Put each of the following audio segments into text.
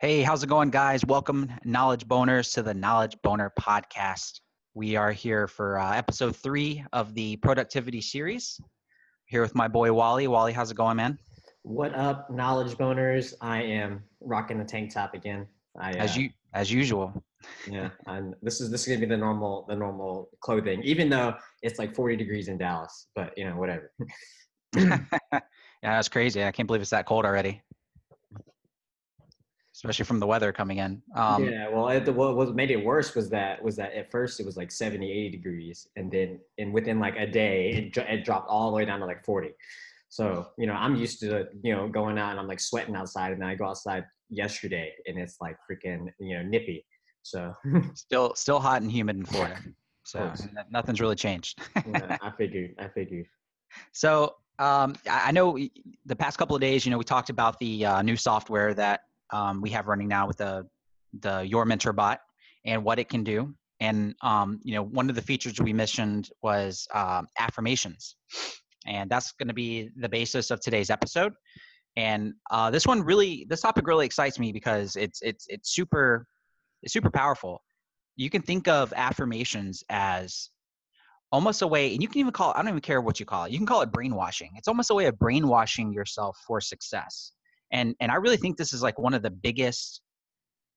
Hey, how's it going, guys? Welcome, Knowledge Boners, to the Knowledge Boner podcast. We are here for uh, episode three of the productivity series. Here with my boy Wally. Wally, how's it going, man? What up, knowledge boners? I am rocking the tank top again. I, As you, as usual. yeah, and this is this is gonna be the normal the normal clothing, even though it's like 40 degrees in Dallas. But you know, whatever. yeah, that's crazy. I can't believe it's that cold already, especially from the weather coming in. Um, yeah, well, it, what, what made it worse was that was that at first it was like 70, 80 degrees, and then and within like a day it, it dropped all the way down to like 40. So you know, I'm used to you know going out and I'm like sweating outside, and then I go outside yesterday and it's like freaking you know nippy. So Still, still hot and humid in Florida. So nothing's really changed. yeah, I figured. I figured. So um, I I know the past couple of days, you know, we talked about the uh, new software that um, we have running now with the the Your Mentor bot and what it can do. And um, you know, one of the features we mentioned was um, affirmations, and that's going to be the basis of today's episode. And uh, this one really, this topic really excites me because it's it's it's super it's super powerful. You can think of affirmations as almost a way, and you can even call it, I don't even care what you call it. You can call it brainwashing. It's almost a way of brainwashing yourself for success. And and I really think this is like one of the biggest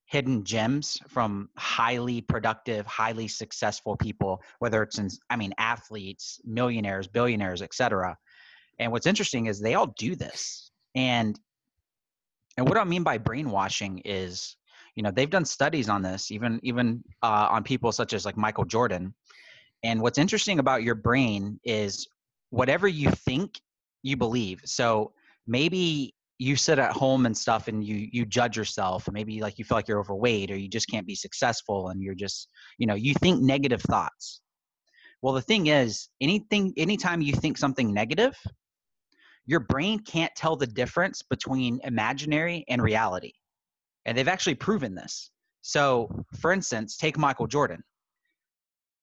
hidden gems from highly productive, highly successful people, whether it's in, I mean, athletes, millionaires, billionaires, etc. And what's interesting is they all do this. And and what I mean by brainwashing is, you know, they've done studies on this, even even uh, on people such as like Michael Jordan. And what's interesting about your brain is whatever you think, you believe. So maybe you sit at home and stuff and you you judge yourself maybe like you feel like you're overweight or you just can't be successful and you're just you know you think negative thoughts. Well the thing is anything anytime you think something negative your brain can't tell the difference between imaginary and reality. And they've actually proven this. So for instance take michael jordan.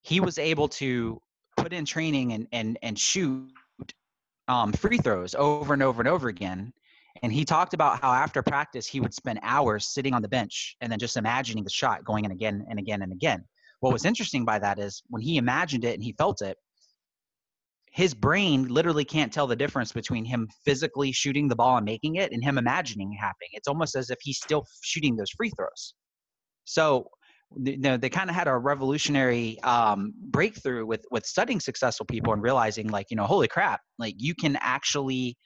He was able to put in training and and and shoot um, free throws over and over and over again. And he talked about how after practice he would spend hours sitting on the bench and then just imagining the shot going in again and again and again. What was interesting by that is when he imagined it and he felt it, his brain literally can't tell the difference between him physically shooting the ball and making it and him imagining it happening. It's almost as if he's still shooting those free throws. So you know, they kind of had a revolutionary um, breakthrough with with studying successful people and realizing like you know holy crap like you can actually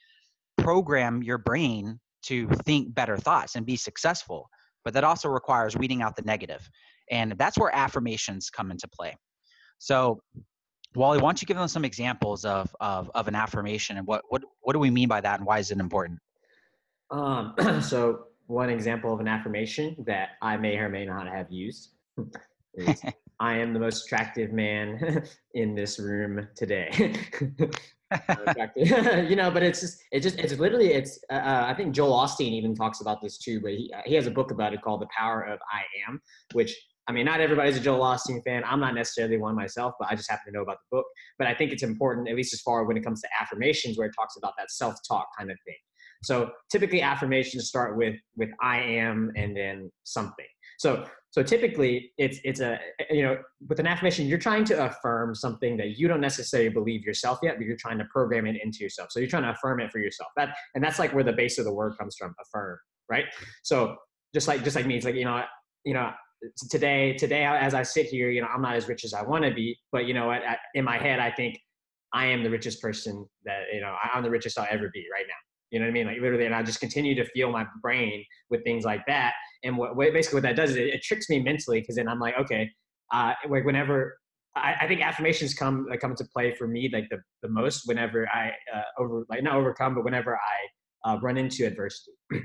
program your brain to think better thoughts and be successful but that also requires weeding out the negative and that's where affirmations come into play so wally why don't you give them some examples of of, of an affirmation and what, what what do we mean by that and why is it important Um, so one example of an affirmation that I may or may not have used is I am the most attractive man in this room today. Attractive. you know, but it's just, it's just, it's literally, it's, uh, uh, I think Joel Osteen even talks about this too, but he, he has a book about it called The Power of I Am, which, I mean, not everybody's a Joel Osteen fan. I'm not necessarily one myself, but I just happen to know about the book. But I think it's important, at least as far when it comes to affirmations, where it talks about that self-talk kind of thing. So typically affirmations start with with I am and then something. So so typically it's it's a you know with an affirmation you're trying to affirm something that you don't necessarily believe yourself yet, but you're trying to program it into yourself. So you're trying to affirm it for yourself. That and that's like where the base of the word comes from, affirm, right? So just like just like me, it's like you know you know today today as I sit here, you know I'm not as rich as I want to be, but you know what? In my head, I think I am the richest person that you know I'm the richest I'll ever be right now. You know what I mean? Like literally, and I just continue to feel my brain with things like that. And what, what basically what that does is it, it tricks me mentally because then I'm like, okay, uh, like whenever I, I think affirmations come like come into play for me like the, the most whenever I uh, over like not overcome, but whenever I uh, run into adversity.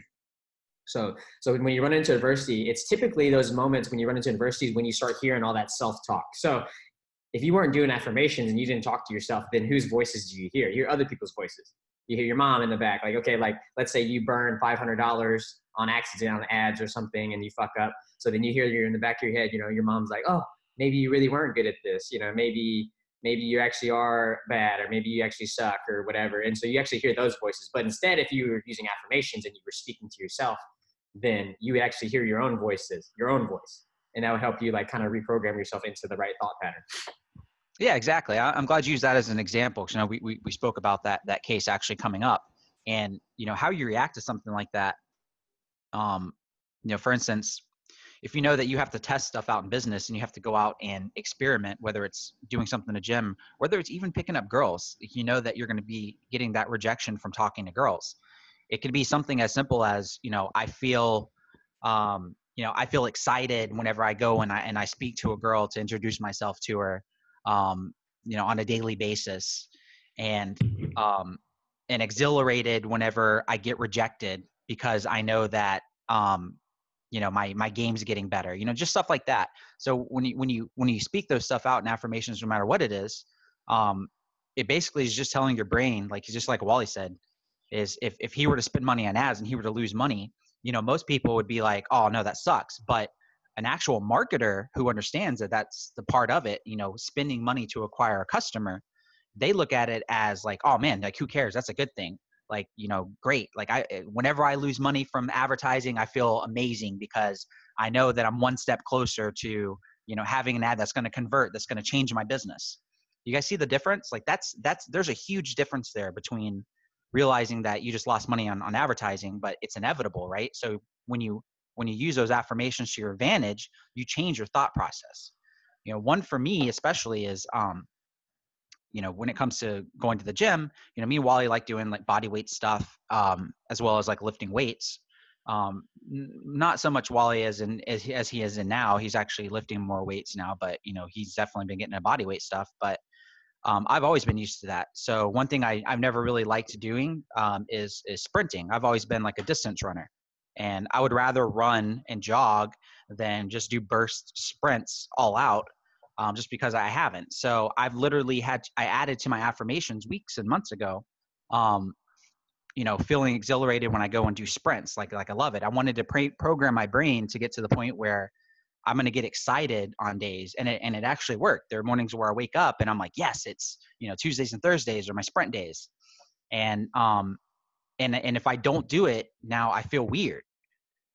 so so when you run into adversity, it's typically those moments when you run into adversity when you start hearing all that self talk. So if you weren't doing affirmations and you didn't talk to yourself, then whose voices do you hear? You hear other people's voices you hear your mom in the back like okay like let's say you burn $500 on accident on ads or something and you fuck up. So then you hear you're in the back of your head you know your mom's like oh maybe you really weren't good at this you know maybe maybe you actually are bad or maybe you actually suck or whatever. And so you actually hear those voices. But instead if you were using affirmations and you were speaking to yourself then you would actually hear your own voices, your own voice, and that would help you like kind of reprogram yourself into the right thought pattern. Yeah, exactly. I, am glad you used that as an example. You know, we, we, we spoke about that, that case actually coming up and, you know, how you react to something like that. Um, you know, for instance, if you know that you have to test stuff out in business and you have to go out and experiment, whether it's doing something in a gym, whether it's even picking up girls, you know that you're going to be getting that rejection from talking to girls. It could be something as simple as, you know, I feel, um, you know, I feel excited whenever I go and I and I speak to a girl to introduce myself to her, um, you know, on a daily basis, and um, and exhilarated whenever I get rejected because I know that um, you know my my game's getting better you know just stuff like that. So when you when you when you speak those stuff out in affirmations no matter what it is um it basically is just telling your brain like just like wally said is if if he were to spend money on ads and he were to lose money you know most people would be like oh no that sucks. But an actual marketer who understands that that's the part of it you know spending money to acquire a customer they look at it as like oh man like who cares? That's a good thing. Like you know great. Like i eh, whenever i lose money from advertising i feel amazing because i know that i'm one step closer to you know having an ad that's going to convert that's going to change my business. You guys see the difference? Like that's that's there's a huge difference there between realizing that you just lost money on, on advertising but it's inevitable right? So when you when you use those affirmations to your advantage you change your thought process you know one for me especially is um you know, when it comes to going to the gym, you know, me and Wally like doing like body weight stuff, um, as well as like lifting weights. Um, n- not so much Wally as in as as he is in now. He's actually lifting more weights now, but you know, he's definitely been getting a body weight stuff. But um, I've always been used to that. So one thing I, I've never really liked doing um, is is sprinting. I've always been like a distance runner, and I would rather run and jog than just do burst sprints all out um, just because I haven't. So I've literally had I added to my affirmations weeks and months ago. Um, you know, feeling exhilarated when I go and do sprints. Like like I love it. I wanted to pre- program my brain to get to the point where I'm going to get excited on days, and it and it actually worked. There are mornings where I wake up and I'm like, yes, it's you know Tuesdays and Thursdays are my sprint days, and um, and and if I don't do it now, I feel weird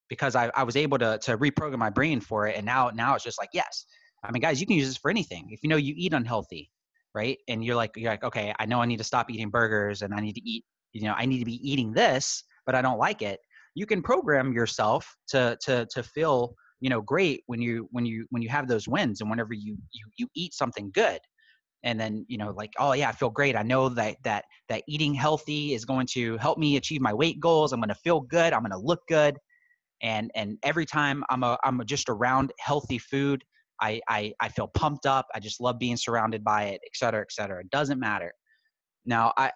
because I, I was able to to reprogram my brain for it, and now now it's just like yes, I mean, guys, you can use this for anything. If you know you eat unhealthy, right? And you're like, you're like, okay, I know I need to stop eating burgers and I need to eat, you know, I need to be eating this, but I don't like it. You can program yourself to to to feel, you know, great when you when you when you have those wins and whenever you you you eat something good. And then, you know, like, oh yeah, I feel great. I know that that that eating healthy is going to help me achieve my weight goals. I'm going to feel good. I'm going to look good. And and every time I'm a I'm just around healthy food, I, I, I feel pumped up. I just love being surrounded by it, et cetera, et cetera. It doesn't matter. Now, I,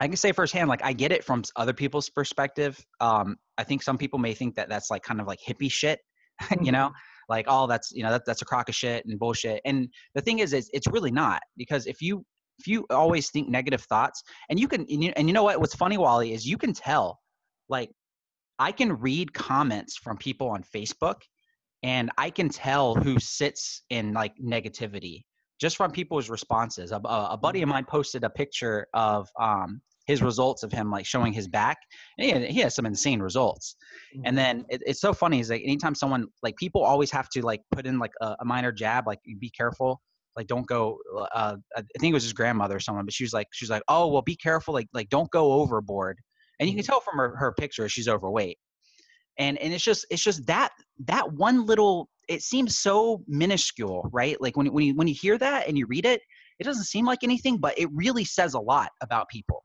I can say firsthand, like I get it from other people's perspective. Um, I think some people may think that that's like kind of like hippie shit, you know, like oh that's you know that, that's a crock of shit and bullshit. And the thing is, is it's really not because if you if you always think negative thoughts and you can and you, and you know what what's funny Wally is you can tell like I can read comments from people on Facebook and I can tell who sits in like negativity just from people's responses. A, a buddy of mm-hmm. mine posted a picture of um, his results of him like showing his back. And he, he has some insane results. And mm-hmm. then it, it's so funny is like anytime someone like people always have to like put in like a, a minor jab, like be careful. Like don't go. Uh, I think it was his grandmother or someone, but she was like, she's like, oh well, be careful. Like like don't go overboard. And you can mm-hmm. tell from her, her picture she's overweight. And and it's just it's just that that one little it seems so minuscule right? Like when, when you when you hear that and you read it it doesn't seem like anything but it really says a lot about people.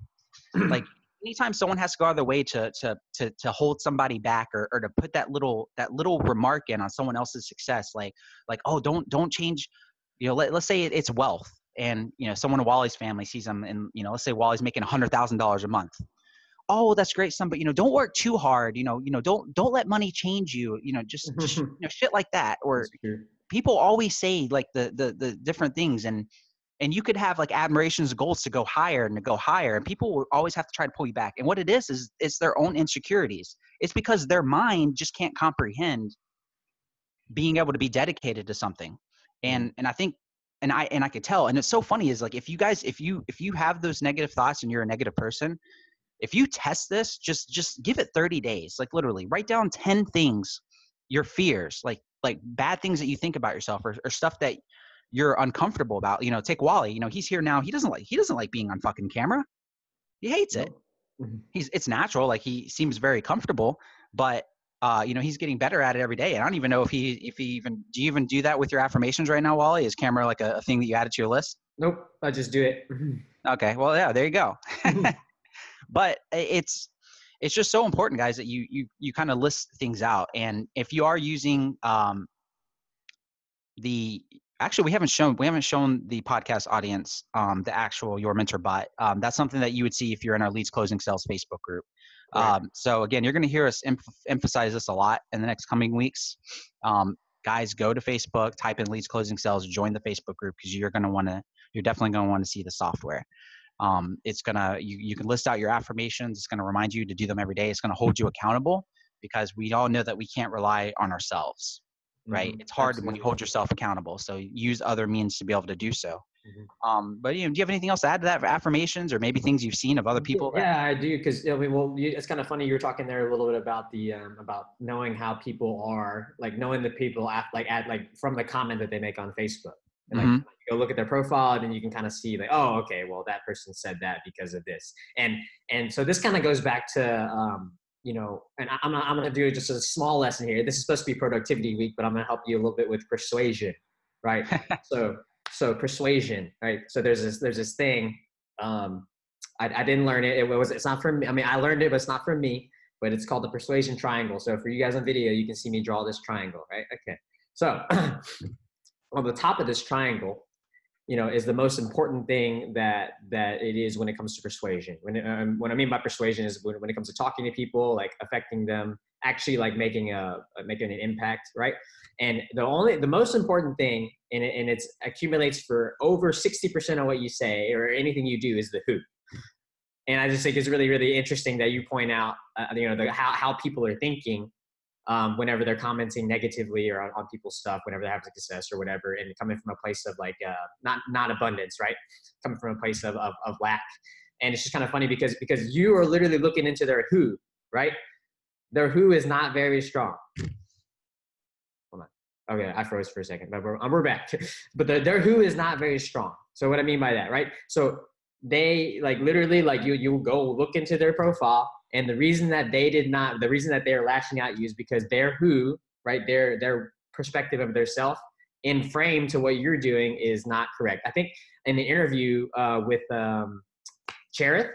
Like anytime someone has to go out of their way to to to to hold somebody back or, or to put that little that little remark in on someone else's success like like oh don't don't change you know let, let's say it's wealth and you know someone in wally's family sees them and you know let's say wally's making a hundred thousand dollars a month oh that's great son but you know don't work too hard you know you know don't don't let money change you you know just, just you know shit like that or people always say like the, the the different things and and you could have like admirations goals to go higher and to go higher and people will always have to try to pull you back and what it is is it's their own insecurities. It's because their mind just can't comprehend being able to be dedicated to something mm. and and i think and i and i could tell and it's so funny is like if you guys if you if you have those negative thoughts and you're a negative person if you test this, just just give it 30 days. Like literally, write down 10 things, your fears, like like bad things that you think about yourself or, or stuff that you're uncomfortable about. You know, take Wally. You know, he's here now. He doesn't like he doesn't like being on fucking camera. He hates it. Mhm. He's it's natural. Like he seems very comfortable, but uh, you know, he's getting better at it every day. And I don't even know if he if he even do you even do that with your affirmations right now, Wally? Is camera like a, a thing that you added to your list? Nope. I just do it. Okay. Well, yeah, there you go. but it's it's just so important guys that you you you kind of list things out and if you are using um the actually we haven't shown we haven't shown the podcast audience um the actual your mentor bot um that's something that you would see if you're in our leads closing sales facebook group. Right. um so again you're going to hear us em- emphasize this a lot in the next coming weeks. Um guys go to facebook type in leads closing sales join the facebook group because you're going to want to you're definitely going to want to see the software um, it's gonna you, you can list out your affirmations it's gonna remind you to do them every day it's gonna hold you accountable because we all know that we can't rely on ourselves right Mhm. it's hard when you hold yourself accountable so use other means to be able to do so Mhm. um, but you know, do you have anything else to add to that for affirmations or maybe things you've seen of other people Yeah, I do because I mean, well, you, it's kind of funny. You were talking there a little bit about the um, about knowing how people are, like knowing the people at like at like from the comment that they make on Facebook. And like Mhm. you go look at their profile, and you can kind of see like, oh, okay, well, that person said that because of this, and and so this kind of goes back to um, you know, and I- I'm not, I'm gonna do just a small lesson here. This is supposed to be productivity week, but I'm gonna help you a little bit with persuasion, right? so so persuasion right so there's this there's this thing um I, I didn't learn it it was it's not from me i mean i learned it but it's not from me but it's called the persuasion triangle so for you guys on video you can see me draw this triangle right okay so on the top of this triangle you know is the most important thing that that it is when it comes to persuasion. When um, what i mean by persuasion is when, when it comes to talking to people like affecting them actually like making a making an impact right? And the only the most important thing and it, and it's accumulates for over 60% of what you say or anything you do is the who. And i just think it's really really interesting that you point out uh, you know the, how, how people are thinking um, whenever they're commenting negatively or on, on people's stuff whenever they're having success or whatever and coming from a place of like uh, not not abundance right? Coming from a place of, of, of lack. And it's just kind of funny because because you are literally looking into their who right? Their who is not very strong. Hold on. Okay i froze for a second but we're, we're back. But the, their who is not very strong. So what i mean by that right? So they like literally like you you go look into their profile and the reason that they did not the reason that they're lashing out at you is because their who right their their perspective of their self in frame to what you're doing is not correct. I think in the interview uh, with um Cherith,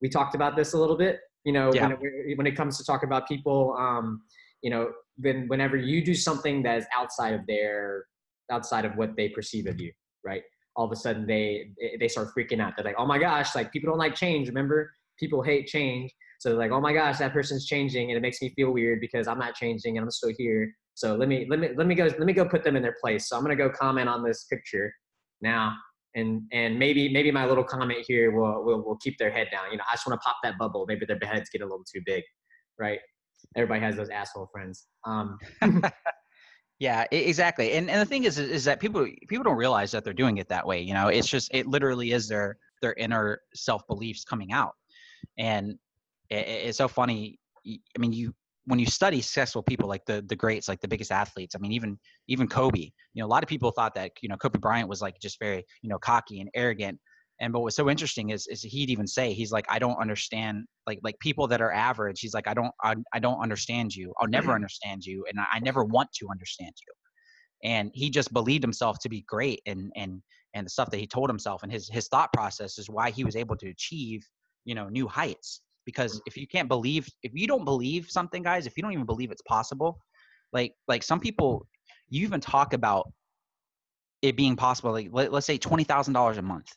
we talked about this a little bit you know Yeah. when, it, when it comes to talking about people um you know when whenever you do something that is outside of their outside of what they perceive of you right? All of a sudden they they start freaking out. They're like oh my gosh like people don't like change remember? People hate change so like oh my gosh that person's changing and it makes me feel weird because i'm not changing and i'm still here. So let me let me let me go let me go put them in their place. So i'm to go comment on this picture now and and maybe maybe my little comment here will will, will keep their head down. You know i just want to pop that bubble. Maybe their heads get a little too big right? Everybody has those asshole friends. Um Yeah, exactly. And and the thing is, is that people people don't realize that they're doing it that way. You know, it's just it literally is their their inner self beliefs coming out, and i i- it's so funny. I mean, you when you study successful people like the the greats, like the biggest athletes. I mean, even even Kobe. You know, a lot of people thought that you know Kobe Bryant was like just very you know cocky and arrogant. And but what's so interesting is is he'd even say he's like I don't understand like like people that are average. He's like I don't I, I don't understand you. I'll never mm-hmm. understand you, and I, I never want to understand you. And he just believed himself to be great, and and and the stuff that he told himself and his his thought process is why he was able to achieve you know new heights. Because if you can't believe if you don't believe something, guys, if you don't even believe it's possible, like like some people, you even talk about it being possible. Like let, let's say twenty thousand dollars a month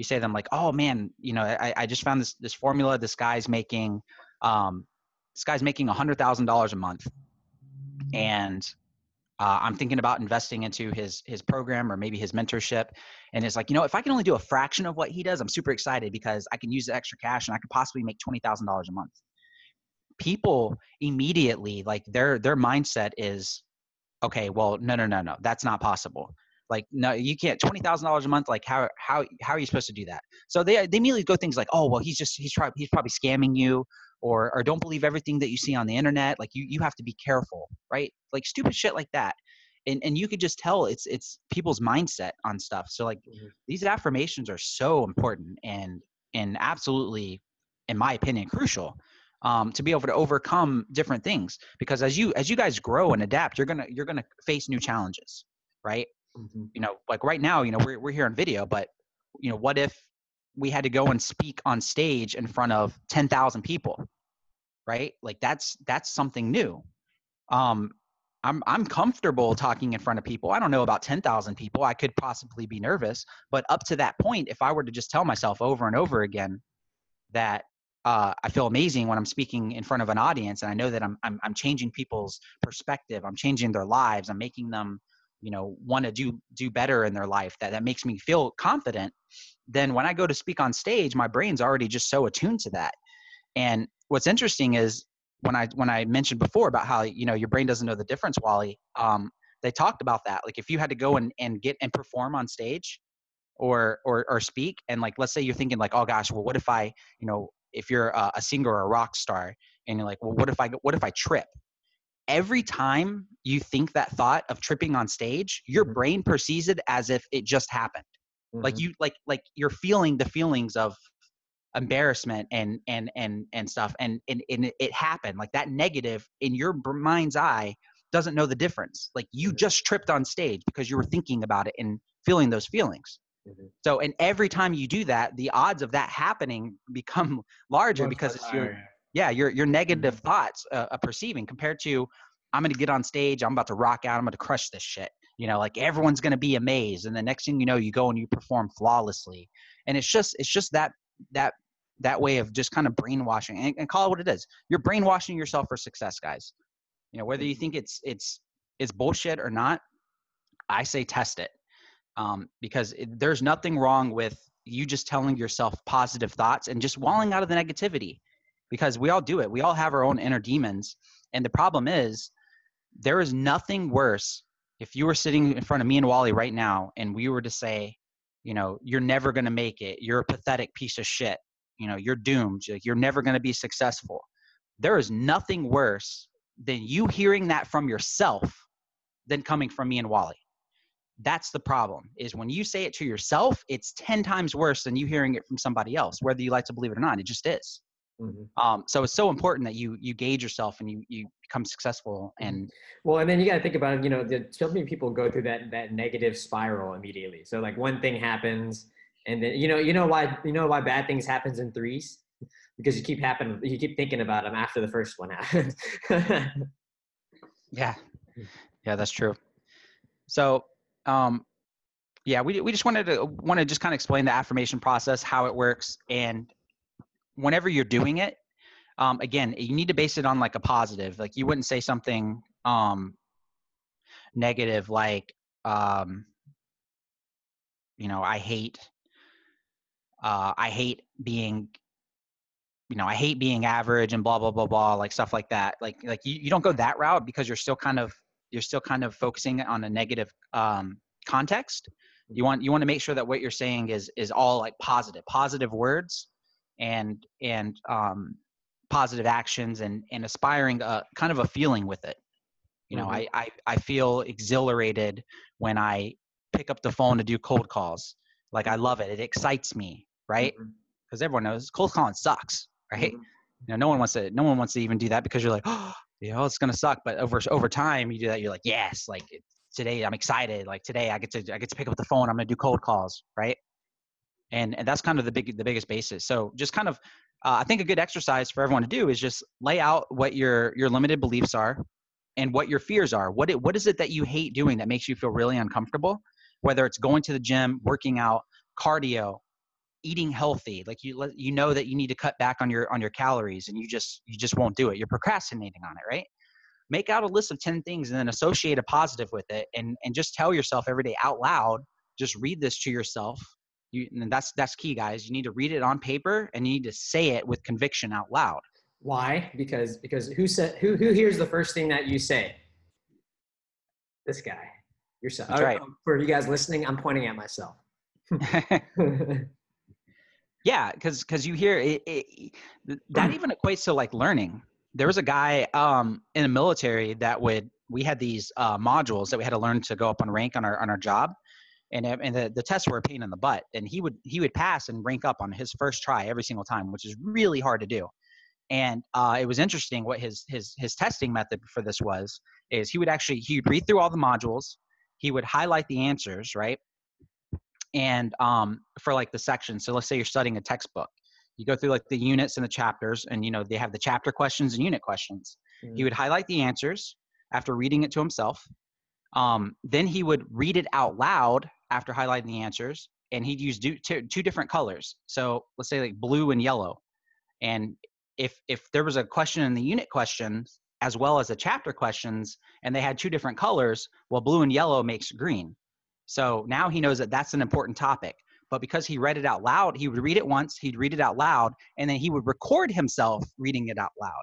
you say to them like, oh man, you know, I, I just found this this formula. This guy's making, um, this guy's making a hundred thousand dollars a month, and uh, I'm thinking about investing into his his program or maybe his mentorship. And it's like, you know, if I can only do a fraction of what he does, I'm super excited because I can use the extra cash and I could possibly make twenty thousand dollars a month. People immediately like their their mindset is, okay, well, no, no, no, no, that's not possible like no you can't $20000 a month like how how how are you supposed to do that so they they immediately go things like oh well he's just he's probably he's probably scamming you or or don't believe everything that you see on the internet like you you have to be careful right? Like stupid shit like that. And and you could just tell it's it's people's mindset on stuff. So like mm-hmm. these affirmations are so important and and absolutely in my opinion crucial um, to be able to overcome different things. Because as you as you guys grow and adapt you're gonna you're gonna face new challenges right? Mm-hmm. you know like right now you know we're, we're here on video but you know what if we had to go and speak on stage in front of 10,000 people right like that's that's something new um I'm I'm comfortable talking in front of people. I don't know about 10,000 people. I could possibly be nervous, but up to that point if I were to just tell myself over and over again that uh, I feel amazing when I'm speaking in front of an audience, and I know that I'm, I'm I'm changing people's perspective. I'm changing their lives. I'm making them, you know, want to do do better in their life. That that makes me feel confident. Then when I go to speak on stage, my brain's already just so attuned to that. And what's interesting is when I when I mentioned before about how you know your brain doesn't know the difference, Wally. Um, they talked about that. Like if you had to go and, and get and perform on stage, or or or speak, and like let's say you're thinking like, oh gosh, well what if I you know if you're a, a singer or a rock star and you're like, well, what if I what if I trip? Every time you think that thought of tripping on stage, your mm-hmm. brain perceives it as if it just happened. Mm-hmm. Like you like like you're feeling the feelings of embarrassment and and and and stuff and, and and it happened like that negative in your mind's eye doesn't know the difference like you mm-hmm. just tripped on stage because you were thinking about it and feeling those feelings Mm-hmm. So, and every time you do that, the odds of that happening become larger because it's your, yeah, your your negative mm-hmm. thoughts uh, uh, perceiving compared to, I'm going to get on stage, I'm about to rock out, I'm to crush this shit. You know, like everyone's going to be amazed, and the next thing you know, you go and you perform flawlessly, and it's just it's just that that that way of just kind of brainwashing and, and call it what it is. You're brainwashing yourself for success, guys. You know, whether you mm-hmm. think it's it's it's bullshit or not, I say test it um, because it, there's nothing wrong with you just telling yourself positive thoughts and just walling out of the negativity because we all do it. We all have our own inner demons. And the problem is there is nothing worse if you were sitting in front of me and wally right now and we were to say you know you're never going to make it. You're a pathetic piece of shit. You know you're doomed. You're never going to be successful. There is nothing worse than you hearing that from yourself than coming from me and wally. That's the problem is when you say it to yourself it's 10 times worse than you hearing it from somebody else whether you like to believe it or not. It just is mm-hmm. um, so it's so important that you you gauge yourself and you you become successful mm-hmm. and well and then you got to think about it you know the, so many people go through that that negative spiral immediately. So like one thing happens and then you know you know why you know why bad things happens in threes? Because you keep happening you keep thinking about them after the first one happens yeah. Yeah that's true. So um, yeah, we we just wanted to want to just kind of explain the affirmation process, how it works, and whenever you're doing it, um, again, you need to base it on like a positive. Like you wouldn't say something um, negative like, um, you know, I hate, uh, I hate being, you know, I hate being average and blah blah blah blah, like stuff like that. Like like you, you don't go that route because you're still kind of you're still kind of focusing on a negative um, context you want you want to make sure that what you're saying is is all like positive positive words and and um, positive actions and and aspiring a uh, kind of a feeling with it you know mm-hmm. I, I i feel exhilarated when i pick up the phone to do cold calls like i love it it excites me right because mm-hmm. everyone knows cold calling sucks right mm-hmm. you know no one wants to no one wants to even do that because you're like oh you know, it's gonna suck. But over over time, you do that. You're like, yes, like today I'm excited. Like today I get to I get to pick up the phone. I'm gonna do cold calls, right? And and that's kind of the big the biggest basis. So just kind of, uh, I think a good exercise for everyone to do is just lay out what your your limited beliefs are, and what your fears are. What it what is it that you hate doing that makes you feel really uncomfortable? Whether it's going to the gym, working out, cardio, eating healthy like you you know that you need to cut back on your on your calories and you just you just won't do it you're procrastinating on it right make out a list of 10 things and then associate a positive with it and and just tell yourself every day out loud just read this to yourself you and that's that's key guys you need to read it on paper and you need to say it with conviction out loud why because because who said who who hears the first thing that you say this guy Yourself. That's right. For you guys listening, I'm pointing at myself. yeah, because because you hear it, it, that even equates to like learning. There was a guy um, in the military that would we had these uh, modules that we had to learn to go up on rank on our on our job, and and the, the tests were a pain in the butt. And he would he would pass and rank up on his first try every single time, which is really hard to do. And uh, it was interesting what his his his testing method for this was is he would actually he would read through all the modules, he would highlight the answers right, and um, for like the sections. So let's say you're studying a textbook, you go through like the units and the chapters, and you know they have the chapter questions and unit questions. Mm-hmm. He would highlight the answers after reading it to himself. Um, then he would read it out loud after highlighting the answers, and he'd use two, two different colors. So let's say like blue and yellow. And if if there was a question in the unit questions as well as the chapter questions, and they had two different colors, well, blue and yellow makes green. So now he knows that that's an important topic. But because he read it out loud, he would read it once, he'd read it out loud, and then he would record himself reading it out loud.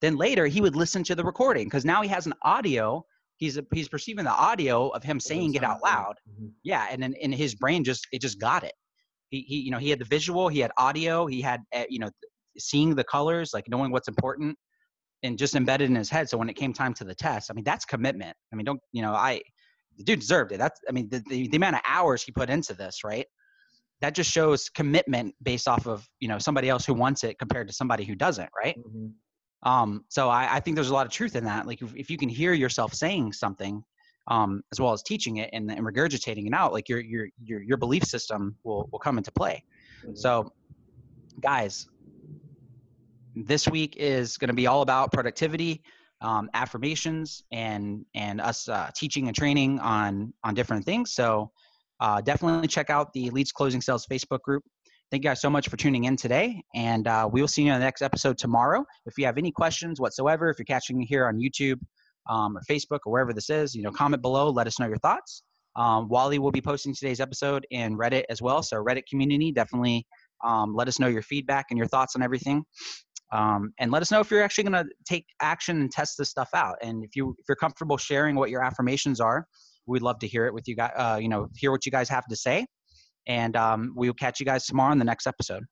Then later he would listen to the recording because now he has an audio. He's he's perceiving the audio of him saying it out loud. Mm-hmm. Yeah, and then in his brain just it just got it. He, he you know he had the visual, he had audio, he had uh, you know seeing the colors, like knowing what's important, and just embedded in his head. So when it came time to the test, I mean that's commitment. I mean don't you know I the dude deserved it. That's I mean the, the, the amount of hours he put into this, right? That just shows commitment based off of you know somebody else who wants it compared to somebody who doesn't, right? Mm-hmm. Um, so I, I, think there's a lot of truth in that. Like if, if you can hear yourself saying something, um, as well as teaching it and, and, regurgitating it out, like your your your your belief system will will come into play. Mm-hmm. So, guys, this week is going to be all about productivity, um, affirmations, and and us uh, teaching and training on on different things. So, uh, definitely check out the Leads Closing Sales Facebook group. Thank you guys so much for tuning in today, and uh, we will see you in the next episode tomorrow. If you have any questions whatsoever, if you're catching me here on YouTube um, or Facebook or wherever this is, you know, comment below. Let us know your thoughts. Um, Wally will be posting today's episode in Reddit as well. So Reddit community, definitely um, let us know your feedback and your thoughts on everything. Um, and let us know if you're actually going to take action and test this stuff out. And if you if you're comfortable sharing what your affirmations are, we'd love to hear it with you guys. Uh, you know, hear what you guys have to say and um, we will catch you guys tomorrow in the next episode.